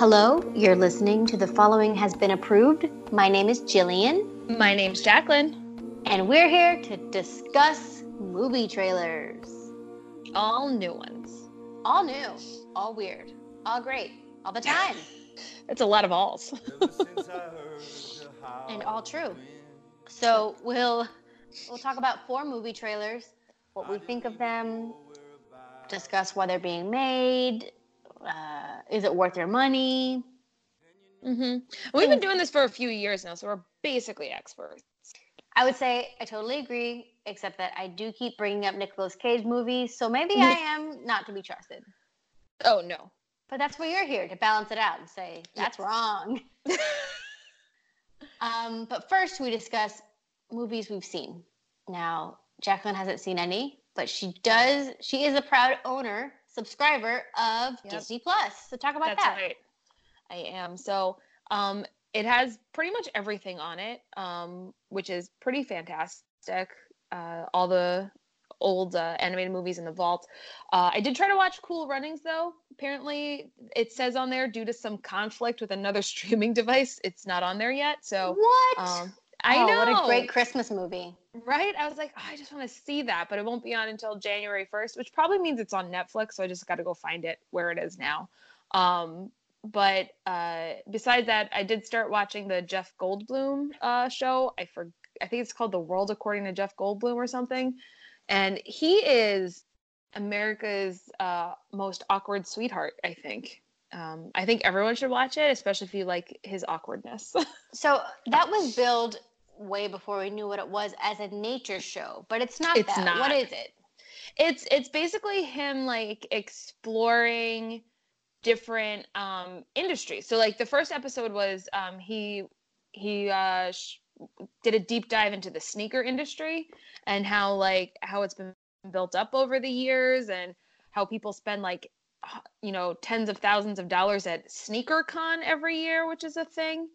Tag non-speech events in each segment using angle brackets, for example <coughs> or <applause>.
Hello, you're listening to The Following Has Been Approved. My name is Jillian. My name's Jacqueline. And we're here to discuss movie trailers. All new ones. All new, all weird, all great, all the time. <laughs> It's a lot of alls. and all true. So we'll we'll talk about four movie trailers, what we think of them, discuss why they're being made, uh, is it worth your money? Mm-hmm. We've been doing this for a few years now, so we're basically experts. I would say I totally agree, except that I do keep bringing up Nicolas Cage movies, so maybe I <laughs> am not to be trusted. Oh no! But that's why you're here to balance it out and say that's yes. wrong. <laughs> um, but first, we discuss movies we've seen. Now, Jacqueline hasn't seen any, but she does. She is a proud owner subscriber of yep. Disney Plus. So talk about That's that. Right. I am. So um, it has pretty much everything on it, um, which is pretty fantastic. Uh, all the old uh, animated movies in the vault. Uh, I did try to watch Cool Runnings though. Apparently, it says on there due to some conflict with another <laughs> streaming device, it's not on there yet. So what? Um, I oh, know. What a great Christmas movie. Right? I was like, oh, I just want to see that, but it won't be on until January 1st, which probably means it's on Netflix. So I just got to go find it where it is now. Um, but uh, besides that, I did start watching the Jeff Goldblum uh, show. I for I think it's called The World According to Jeff Goldblum or something. And he is America's uh, most awkward sweetheart, I think. Um, I think everyone should watch it, especially if you like his awkwardness. <laughs> so that was billed way before we knew what it was as a nature show, but it's not it's that. Not. What is it? It's it's basically him like exploring different um industries. So like the first episode was um he he uh sh- did a deep dive into the sneaker industry and how like how it's been built up over the years and how people spend like you know tens of thousands of dollars at sneaker con every year which is a thing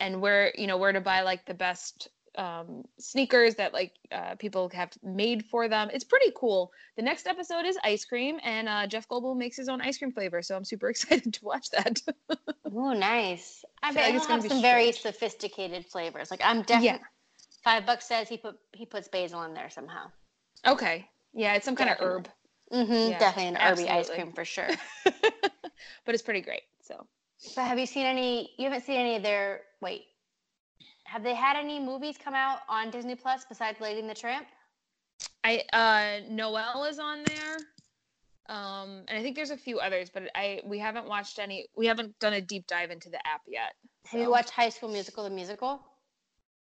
and where you know where to buy like the best um, sneakers that like uh, people have made for them. It's pretty cool. The next episode is ice cream, and uh, Jeff Goldblum makes his own ice cream flavor, so I'm super <laughs> excited to watch that. <laughs> oh, nice! I, bet he'll have some very sophisticated flavors. Like I'm definitely yeah. five bucks says he put he puts basil in there somehow. Okay, yeah, it's some kind of herb. Mm-hmm, yeah, definitely an herby ice cream for sure. <laughs> but it's pretty great. So but have you seen any? You haven't seen any of their. Wait, have they had any movies come out on Disney Plus besides Lady and the Tramp? I uh Noelle is on there. Um, and I think there's a few others, but I we haven't watched any. We haven't done a deep dive into the app yet. So. Have you watched High School Musical, the musical?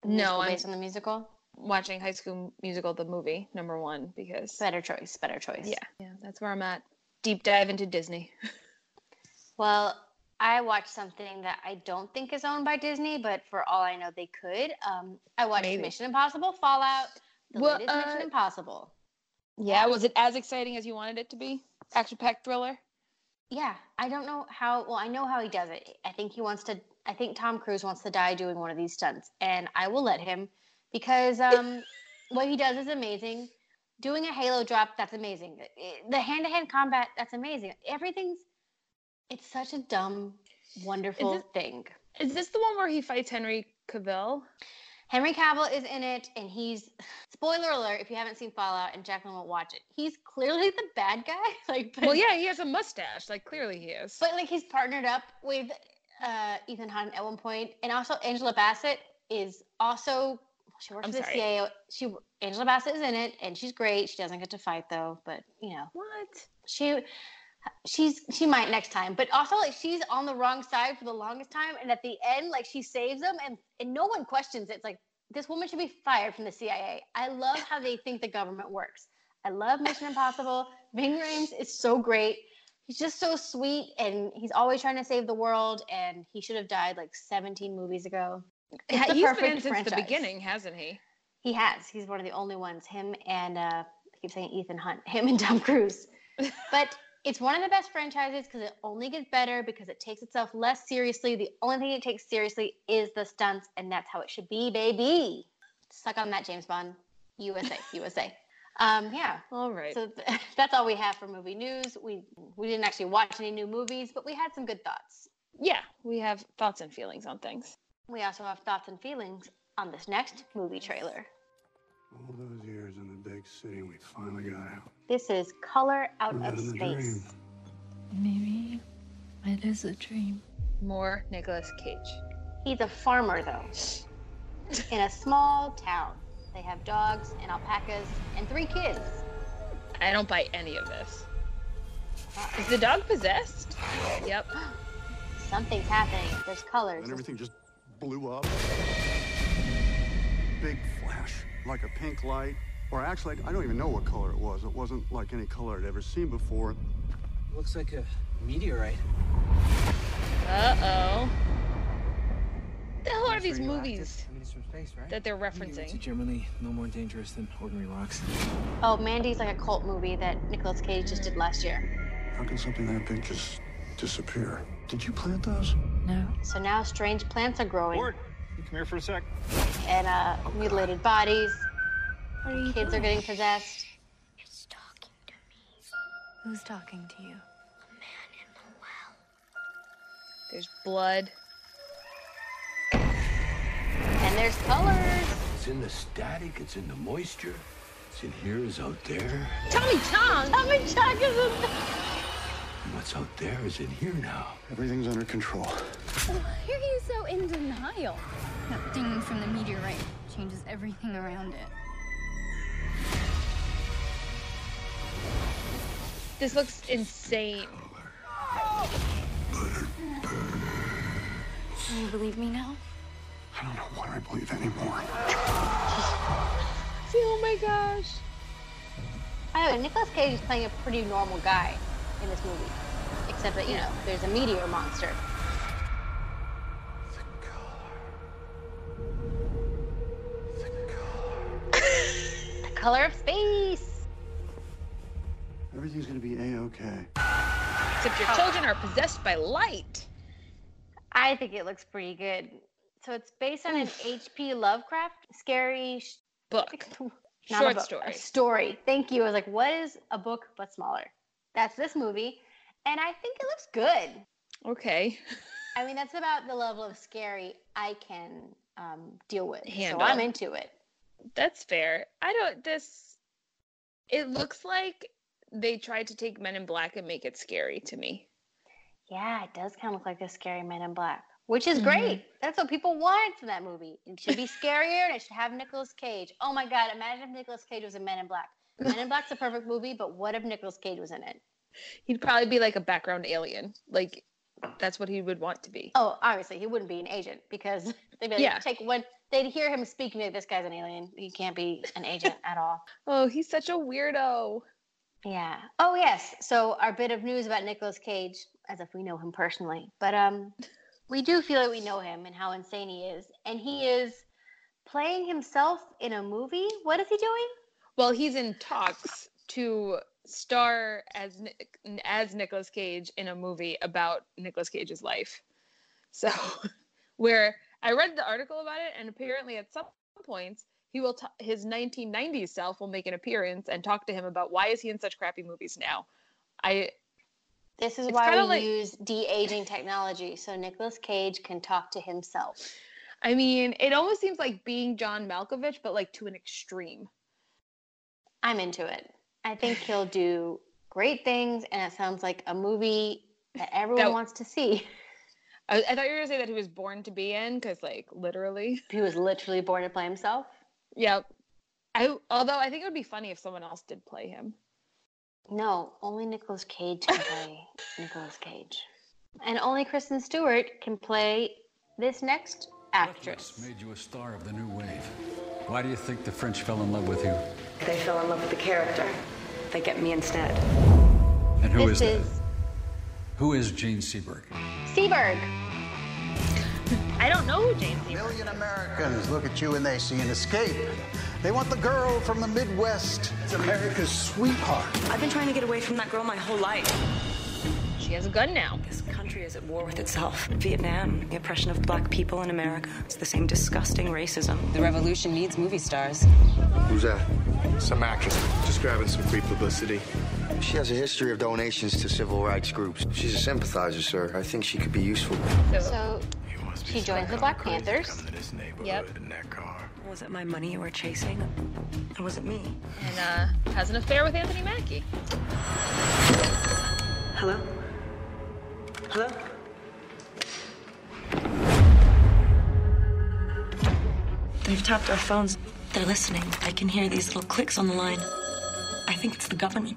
The no, based on the musical. Watching High School Musical, the movie, number one, because better choice, better choice. Yeah, yeah, that's where I'm at. Deep dive into Disney. <laughs> well, I watched something that I don't think is owned by Disney, but for all I know, they could. Um, I watched Maybe. Mission Impossible Fallout, the well, latest uh, Mission Impossible. Yeah, was it as exciting as you wanted it to be? Action-packed thriller. Yeah, I don't know how. Well, I know how he does it. I think he wants to. I think Tom Cruise wants to die doing one of these stunts, and I will let him because um, <laughs> what he does is amazing. Doing a Halo drop, that's amazing. The hand-to-hand combat, that's amazing. Everything's it's such a dumb, wonderful is this, thing. Is this the one where he fights Henry Cavill? Henry Cavill is in it, and he's spoiler alert if you haven't seen Fallout and Jacqueline won't watch it. He's clearly the bad guy. <laughs> Like, but, well, yeah, he has a mustache. Like, clearly he is. But like, he's partnered up with uh, Ethan Hunt at one point, and also Angela Bassett is also she works I'm for the sorry. CIA. She Angela Bassett is in it, and she's great. She doesn't get to fight though, but you know what she she's she might next time but also like she's on the wrong side for the longest time and at the end like she saves them and and no one questions it. it's like this woman should be fired from the cia i love how they think the government works. I love mission impossible. Ving rhames is so great. He's just so sweet and he's always trying to save the world and he should have died like 17 movies ago. It's the he's perfect been since franchise. the beginning hasn't he? He has. He's one of the only ones. Him and uh i keep saying ethan hunt. Him and tom cruise. <laughs> But it's one of the best franchises because it only gets better because it takes itself less seriously. The only thing it takes seriously is the stunts, and that's how it should be, baby. Suck on that, James Bond. USA, USA. Um, yeah. All right. So <laughs> that's all we have for movie news. We we didn't actually watch any new movies, but we had some good thoughts. yeah, we have thoughts and feelings on things. We also have thoughts and feelings on this next movie trailer. All those years in the big city, we finally got out. This is Color Out We're of Space. Maybe it is a dream. More Nicolas Cage. He's a farmer, though, in a small town. They have dogs and alpacas and three kids. I don't buy any of this. Is the dog possessed? Yep. Something's happening. There's colors. And everything just blew up. Big flash, like a pink light. Or actually, I don't even know what color it was. It wasn't like any color I'd ever seen before. Looks like a meteorite. Uh oh. The hell are these movies I mean, space, right? that they're referencing? are referencing? generally no more dangerous than ordinary rocks. Oh, Mandy's like a cult movie that Nicolas Cage just did last year. How can something that big just disappear? Did you plant those? No. So now strange plants are growing Ward, you come here for a sec. and uh, mutilated bodies. What are you Kids are getting possessed. It's talking to me. Who's talking to you? A man in the well. There's blood. And there's colors. It's in the static, it's in the moisture, it's in here, here, is out there. Tommy Chong! Tommy Chong is in And what's out there is in here now. Everything's under control. Why are you so in denial? That thing from the meteorite changes everything around it. This looks insane. Do you believe me now? I don't know what I believe anymore. Oh my gosh. By the way, Nicolas Cage is playing a pretty normal guy in this movie. Except that, you know, there's a meteor monster. Color of space. Everything's gonna be a-okay. Except your children are possessed by light. I think it looks pretty good. So it's based on an H.P. Lovecraft scary sh- Book. <laughs> not a Short book, story. A story. Thank you. I was like, what is a book but smaller? That's this movie. And I think it looks good. Okay. I mean, that's about the level of scary I can um, deal with. Handle. So I'm into it. That's fair. I don't this it looks like they tried to take Men in Black and make it scary to me. Yeah, it does kind of look like a scary Men in Black, which is Mhm. great. That's what people wanted from that movie. It should be scarier and it should have Nicolas Cage. Oh my God, imagine if Nicolas Cage was in Men in Black. Men in Black's a perfect movie, but what if Nicolas Cage was in it? He'd probably be like a background alien. Like that's what he would want to be. Oh, obviously, he wouldn't be an agent because <laughs> they'd be like, Yeah. take one. They'd hear him speaking like, this guy's an alien. He can't be an agent at all. <laughs> Oh, he's such a weirdo. Yeah. Oh, yes. So our bit of news about Nicolas Cage, as if we know him personally, but um, we do feel like we know him and how insane he is, and he is playing himself in a movie. What is he doing? Well, he's in talks to star as as Nicolas Cage in a movie about Nicolas Cage's life. So, <laughs> where I read the article about it, and apparently at some points he will t- his 1990s self will make an appearance and talk to him about why is he in such crappy movies now. I This is why we like- use de aging technology so Nicolas Cage can talk to himself. I mean, it almost seems like being John Malkovich, but like to an extreme. I'm into it. I think he'll do great things, and it sounds like a movie that everyone That- wants to see. <laughs> I, I thought you were gonna say that he was born to be in, because like literally. He was literally born to play himself. Yep. I although I think it would be funny if someone else did play him. No, only Nicolas Cage can play <laughs> Nicolas Cage. And only Kristen Stewart can play this next actress. made you a star of the new wave. Why do you think the French fell in love with you? They fell in love with the character. They get me instead. And who is this that? is Who is Jean Seberg? Seberg. I don't know who Jane Seymour. Million Americans look at you and they see an escape. They want the girl from the Midwest. It's America's sweetheart. I've been trying to get away from that girl my whole life. She has a gun now. This country is at war with itself. Vietnam, the oppression of black people in America. It's the same disgusting racism. The revolution needs movie stars. Who's that? Some actress. Just grabbing some free publicity. She has a history of donations to civil rights groups. She's a sympathizer, sir. I think she could be useful. So she joins the Black Panthers. Yep. Was it my money you were chasing? Or was it me? And uh, has an affair with Anthony Mackie. Hello? Hello? They've tapped our phones. They're listening. I can hear these little clicks on the line. I think it's the government.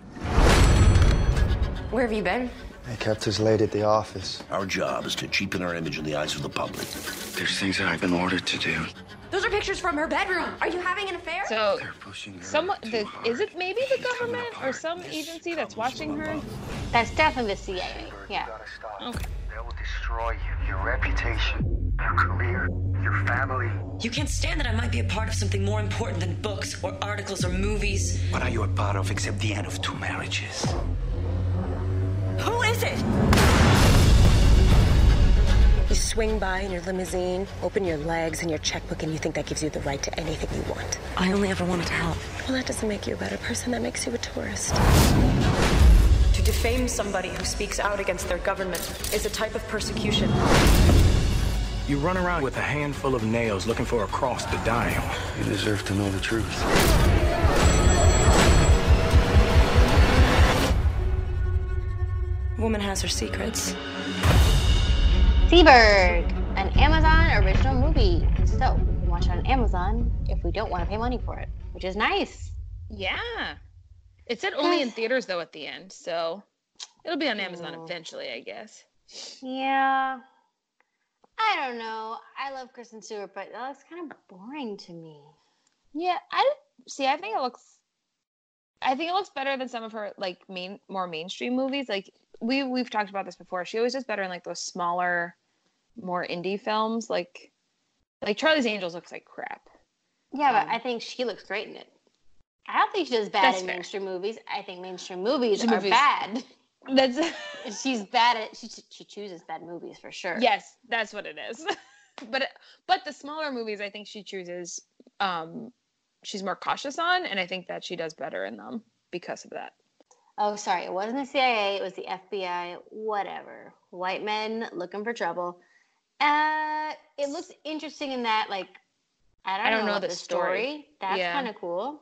Where have you been? They kept us late at the office. Our job is to cheapen our image in the eyes of the public. There's things that I've been ordered to do. Those are pictures from her bedroom. Are you having an affair? So, They're pushing her someone the, is it maybe the government or some agency that's watching her? That's definitely the CIA. Yeah. Okay. They will destroy you, your reputation, your career, your family. You can't stand that I might be a part of something more important than books or articles or movies. What are you a part of except the end of two marriages? Who is it? You swing by in your limousine, open your legs and your checkbook, and you think that gives you the right to anything you want. I only ever wanted to help. Well, that doesn't make you a better person. That makes you a tourist. To defame somebody who speaks out against their government is a type of persecution. You run around with a handful of nails looking for a cross to die on. You deserve to know the truth. Woman has her secrets. Seberg, an Amazon original movie. So we can watch it on Amazon if we don't want to pay money for it, which is nice. Yeah. It said only in theaters though at the end, so it'll be on Amazon hmm. eventually, I guess. Yeah. I don't know. I love Kristen Stewart, but that looks kind of boring to me. Yeah, I see. I think it looks. I think it looks better than some of her like main more mainstream movies. Like we we've talked about this before. She always does better in like those smaller, more indie films. Like like Charlie's Angels looks like crap. Yeah, but um, I think she looks great in it. I don't think she does bad That's in fair. mainstream movies. I think mainstream movies The are movies- bad. That's <laughs> <laughs> She's bad at she she chooses bad movies for sure. yes, that's what it is. <laughs> but but the smaller movies, I think she chooses. um She's more cautious on, and I think that she does better in them because of that. Oh, sorry. It wasn't the CIA. It was the FBI. Whatever. White men looking for trouble. Uh, it looks interesting in that, like, I don't, I don't know what the story. That's Yeah. kind of cool.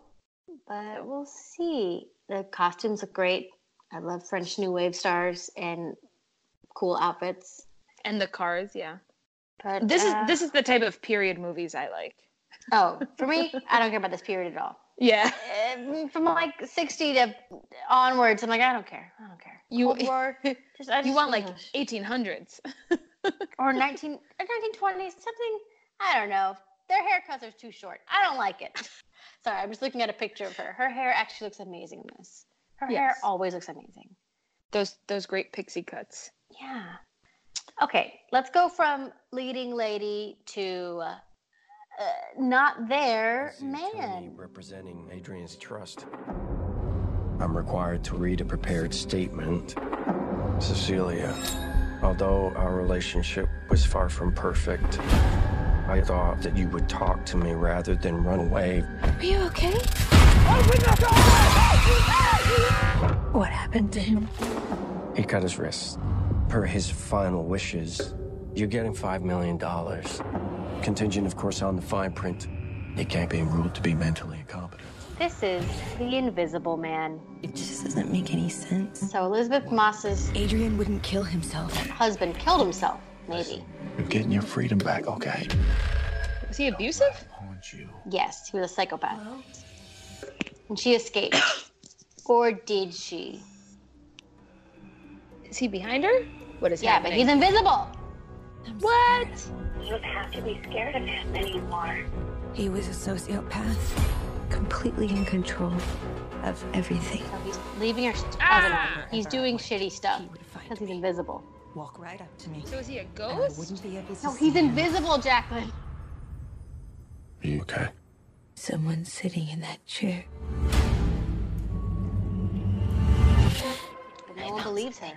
But we'll see. The costumes look great. I love French New Wave stars and cool outfits. And the cars, yeah. But This uh, is this is the type of period movies I like. Oh, <laughs> for me, I don't care about this period at all. Yeah. Uh, From like 60 to onwards, I'm like, I don't care. I don't care. You- Cold War, <laughs> just, I You want like ugh. 1800s. or 19 or 1920s something i don't know their haircuts are too short. I don't like it. <laughs> Sorry i'm just looking at a picture of her. Her hair actually looks amazing in this. Her hair always looks amazing. Those those great pixie cuts. yeah. Okay let's go from leading lady to uh, uh, not there man. representing Adrian's trust. I'm required to read a prepared statement. Cecilia, although our relationship was far from perfect, I thought that you would talk to me rather than run away. Are you okay? What happened to him? He cut his wrist. Per his final wishes, you're getting $5 million. Contingent, of course, on the fine print. He can't be ruled to be mentally incompetent. this is the invisible man It just doesn't make any sense. so Elisabeth Moss's Adrian wouldn't kill himself. husband killed himself maybe You're getting your freedom back, okay? Was he abusive? Yes, he was a psychopath. And she escaped. <coughs> or did she? Is he behind her? What is Yeah, but happening? he's invisible. What? You don't have to be scared of him anymore. He was a sociopath, completely in control of everything. So he's leaving her. Ah! He's doing shitty stuff because he's invisible. Walk right up to me. So is he a And I ghost? wouldn't be able to No, see he's him. invisible, Jacqueline. Are you okay? Someone's sitting in that chair. But no one believes him.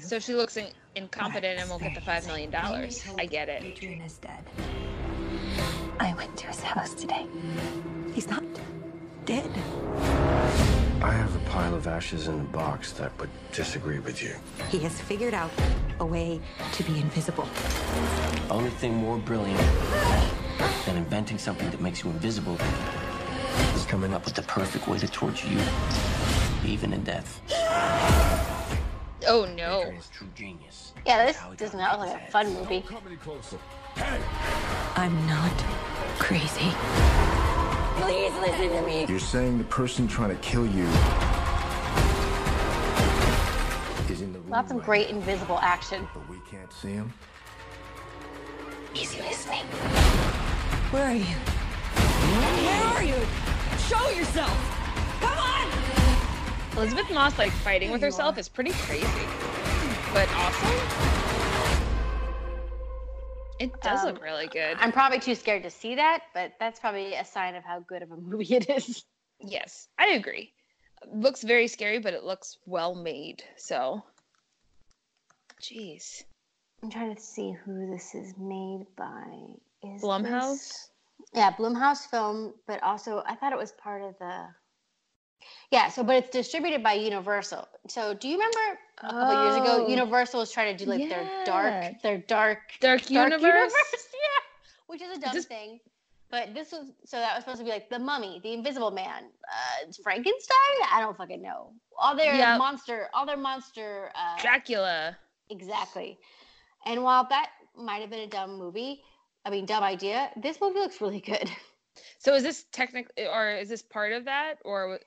So she looks in- incompetent and won't get the five million dollars. I get it. Adrian is dead. I went to his house today. He's not dead. I have a pile of ashes in the box that would disagree with you. He has figured out a way to be invisible. Only thing more brilliant than inventing something that makes you invisible is coming up with the perfect way to torture you, even in death. Oh no. True genius. Yeah, this does not look like a fun movie. I'm not crazy. Please listen to me. You're saying the person trying to kill you is in the room, Lots of great invisible action. but we can't see him? He's listening. Where are you? Where are you? Show yourself! Come on! Elisabeth Moss like fighting with herself is pretty crazy, but awesome. It does Um, look really good. I'm probably too scared to see that, but that's probably a sign of how good of a <laughs> movie it is. Yes, I agree. Looks very scary, but it looks well made. So, jeez. I'm trying to see who this is made by. Is Blumhouse? this- Yeah, Blumhouse Film, but also I thought it was part of the. Yeah, so but it's distributed by Universal. So do you remember a couple years ago, Oh. Universal was trying to do like their Yeah. dark, their dark, Dark Universe? <laughs> yeah, which is a dumb Just- thing. But this was so that was supposed to be like the Mummy, the Invisible Man, uh, Frankenstein. I don't fucking know. All their Yeah. monster, all their monster. Uh, Dracula. Exactly. And while that might have been a dumb movie, I mean, dumb idea, this movie looks really good. <laughs> So is this technically, or is this part of that, or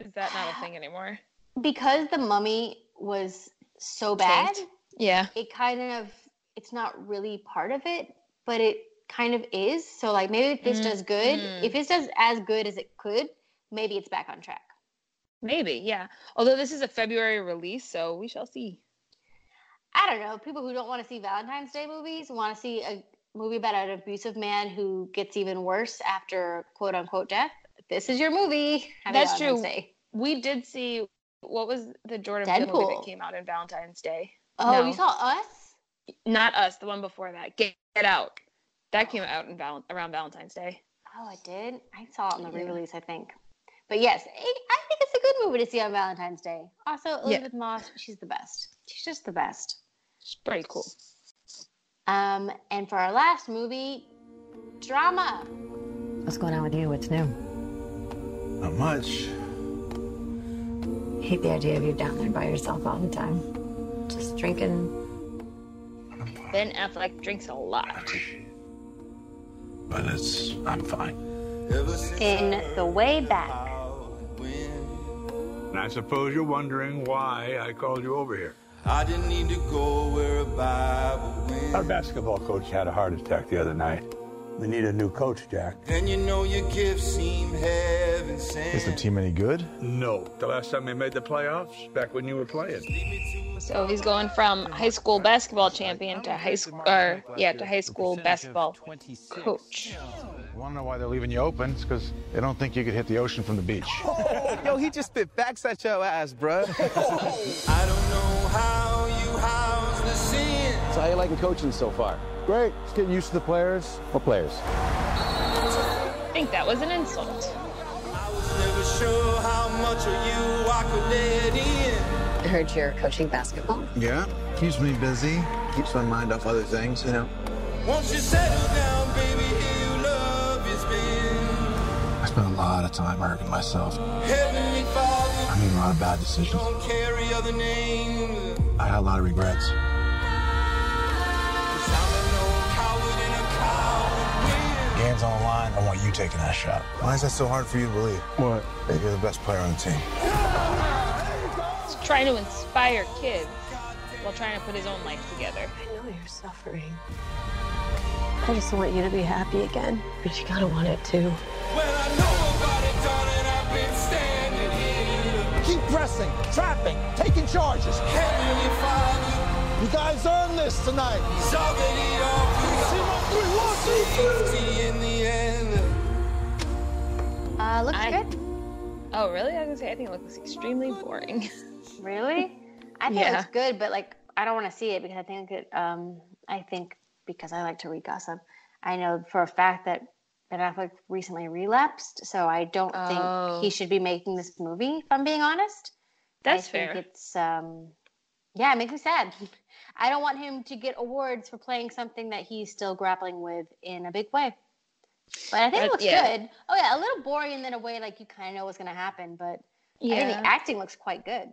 is that not a thing <sighs> anymore? Because the mummy was so bad, Tanked? Yeah. it kind of, it's not really part of it, but it kind of is. So, like, maybe if this Mm, does good, if this does as good as it could, maybe it's back on track. Maybe, yeah. Although this is a February release, so we shall see. I don't know. People who don't want to see Valentine's Day movies want to see a movie about an abusive man who gets even worse after quote unquote death. This is your movie. That's true. Day. We did see what was the Jordan Peele movie that came out on Valentine's Day. Oh, No. you saw us? Not us, the one before that. Get, Get Out. That came out in val- around Valentine's Day. Oh, it did. I saw it in the Yeah. re-release, I think. But yes, I I think it's a good movie to see on Valentine's Day. Also, Yeah. Elisabeth Moss, she's the best. She's just the best. It's pretty cool. Um, and for our last movie, drama. What's going on with you? What's new? Not much. Hate the idea of you down there by yourself all the time. Just drinking. Ben Affleck drinks a lot. But it's, I'm fine. In The Way Back. And I suppose you're wondering why I called you over here. I didn't need to go where a Bible went. Our basketball coach had a heart attack the other night. We need a new coach, Jack. And you know your gifts seem heaven sent. Is the team any good? No. The last time we made the playoffs, back when you were playing. So he's going from high school basketball champion to high school, or yeah, to high school basketball coach. Want to know why they're leaving you open? It's because they don't think you could hit the ocean from the beach. <laughs> Yo, he just spit facts at your ass, bruh. <laughs> so how you liking coaching so far? Great. Just getting used to the players. What players? I think that was an insult. I was never sure how much of you I could let in. I heard you're coaching basketball. Yeah. Keeps me busy. Keeps my mind off other things, you know. Won't you settle down, baby? Here you love has been. I spent a lot of time hurting myself. Heavenly Father, I made a lot of bad decisions. don't carry other names. I had a lot of regrets. Want you taking that shot. Why is that so hard for you to believe? What? That you're the best player on the team. He's trying to inspire kids while trying to put his own life together. I know you're suffering. I just want you to be happy again. But you gotta want it too. Keep pressing, trapping, taking charges. Heavenly Father, You guys earned this tonight. it's all that he offers. Safety in the end. Uh, looks I- good. Oh, really? I was gonna say I think it looks extremely boring. <laughs> Really? I think it Yeah. looks good, but like I don't want to see it because I think it. Um, I think because I like to read gossip, I know for a fact that Ben Affleck recently relapsed, so I don't Oh. think he should be making this movie. If I'm being honest, That's I think fair. It's um, yeah, it makes me sad. <laughs> I don't want him to get awards for playing something that he's still grappling with in a big way. But I think Uh, it looks yeah. good. Oh yeah, a little boring in a way, like you kind of know what's going to happen, but I think Yeah. the acting looks quite good.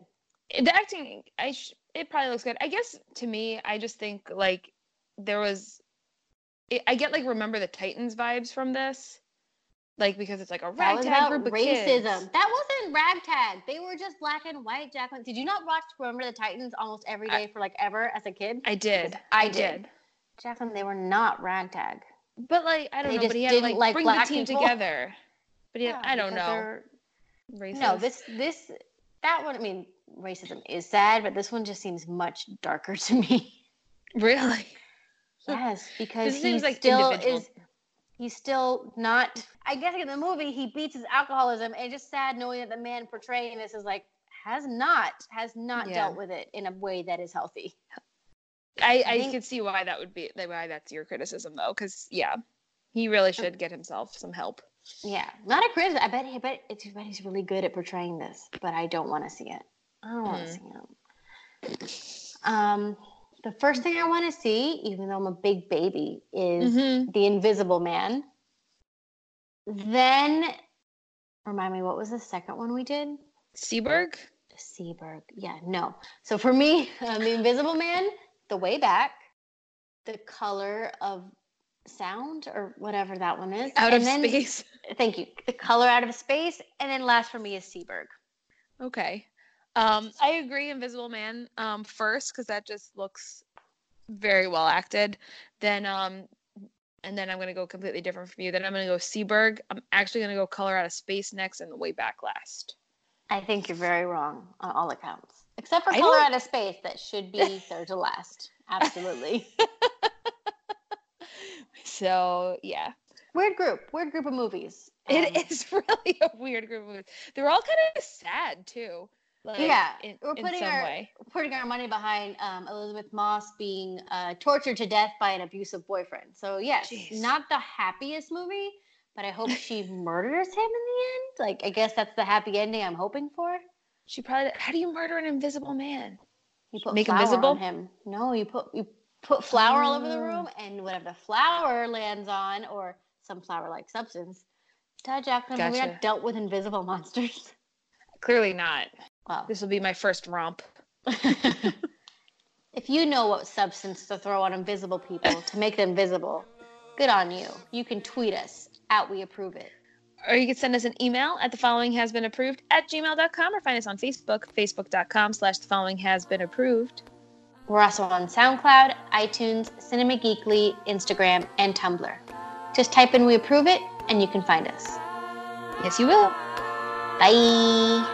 the acting i sh- it probably looks good i guess to me i just think like there was it, i get like remember the titans vibes from this like because it's like a ragtag about group of racism. kids. That wasn't ragtag. They were just black and white, Jacqueline. Did you not watch Remember the Titans almost every day for like ever as a kid? i did I i did. did Jacqueline, they were not ragtag. But like i don't They know but he had to didn't like, like bring the team people. together but yeah, i don't know Racist. No, this this that one. I mean, racism is sad, but this one just seems much darker to me. really <laughs> Yes, because he seems like still individual. is. He's still not. I guess in the movie he beats his alcoholism, and just sad knowing that the man portraying this is like has not has not Yeah. dealt with it in a way that is healthy. I I i think- could see why that would be why that's your criticism though because yeah he really should get himself some help Yeah, not a criticism. I bet. I bet. It's, I bet he's really good at portraying this, but I don't want to see it. I don't want to Hmm. see him. Um, the first thing I want to see, even though I'm a big baby, is Mhm. the Invisible Man. Then, remind me, what was the second one we did? Seberg Seberg. Yeah, no. So for me, <laughs> um, the Invisible Man, the way back, the color of sound or whatever that one is, out and of then- space <laughs> Thank you. The color out of space, and then last for me is Seberg. Okay. Um, I agree, Invisible Man um, first because that just looks very well acted. Then, um, and then I'm gonna go completely different from you. Then I'm gonna go Seberg. I'm actually gonna go Color Out of Space next, and the Way Back last. I think you're very wrong on all accounts, except for I color don't- out of space. That should be <laughs> third to last. Absolutely. <laughs> So yeah, Weird group. Weird group of movies. it Um, is <laughs> really a weird group of movies. They're all kind of sad too. Like, yeah, in, we're in putting our way. putting our money behind um, Elisabeth Moss being uh, tortured to death by an abusive boyfriend. So yes, Jeez. not the happiest movie, but I hope she murders him in the end. Like I guess that's the happy ending I'm hoping for. She probably. How do you murder an invisible man? You put Make him flour visible? on him. No, you put you put flour all over the Oh. room, and whatever the flour lands on, or some flour-like substance. Dad Jacqueline, have we Gotcha. not dealt with invisible monsters? Clearly not. Wow. This will be my first romp. <laughs> If you know what substance to throw on invisible people to make them visible, good on you. You can tweet us at We Approve It. Or you can send us an email at the following has been approved at gmail.com or find us on facebook facebook.com slash the following has been approved We're also on SoundCloud, iTunes, Cinema Geekly, Instagram, and Tumblr. Just type in We Approve It, and you can find us. yes you will Bye.